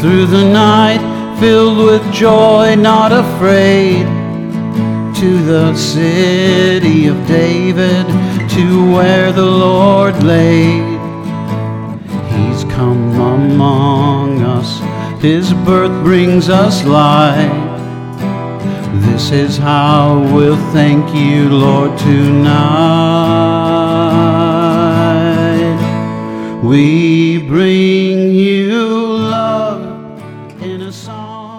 through the night, filled with joy, not afraid, to the city of David, to where the Lord laid. He's come among us, his birth brings us light. This is how we'll thank you, Lord, tonight. We bring you love in a song.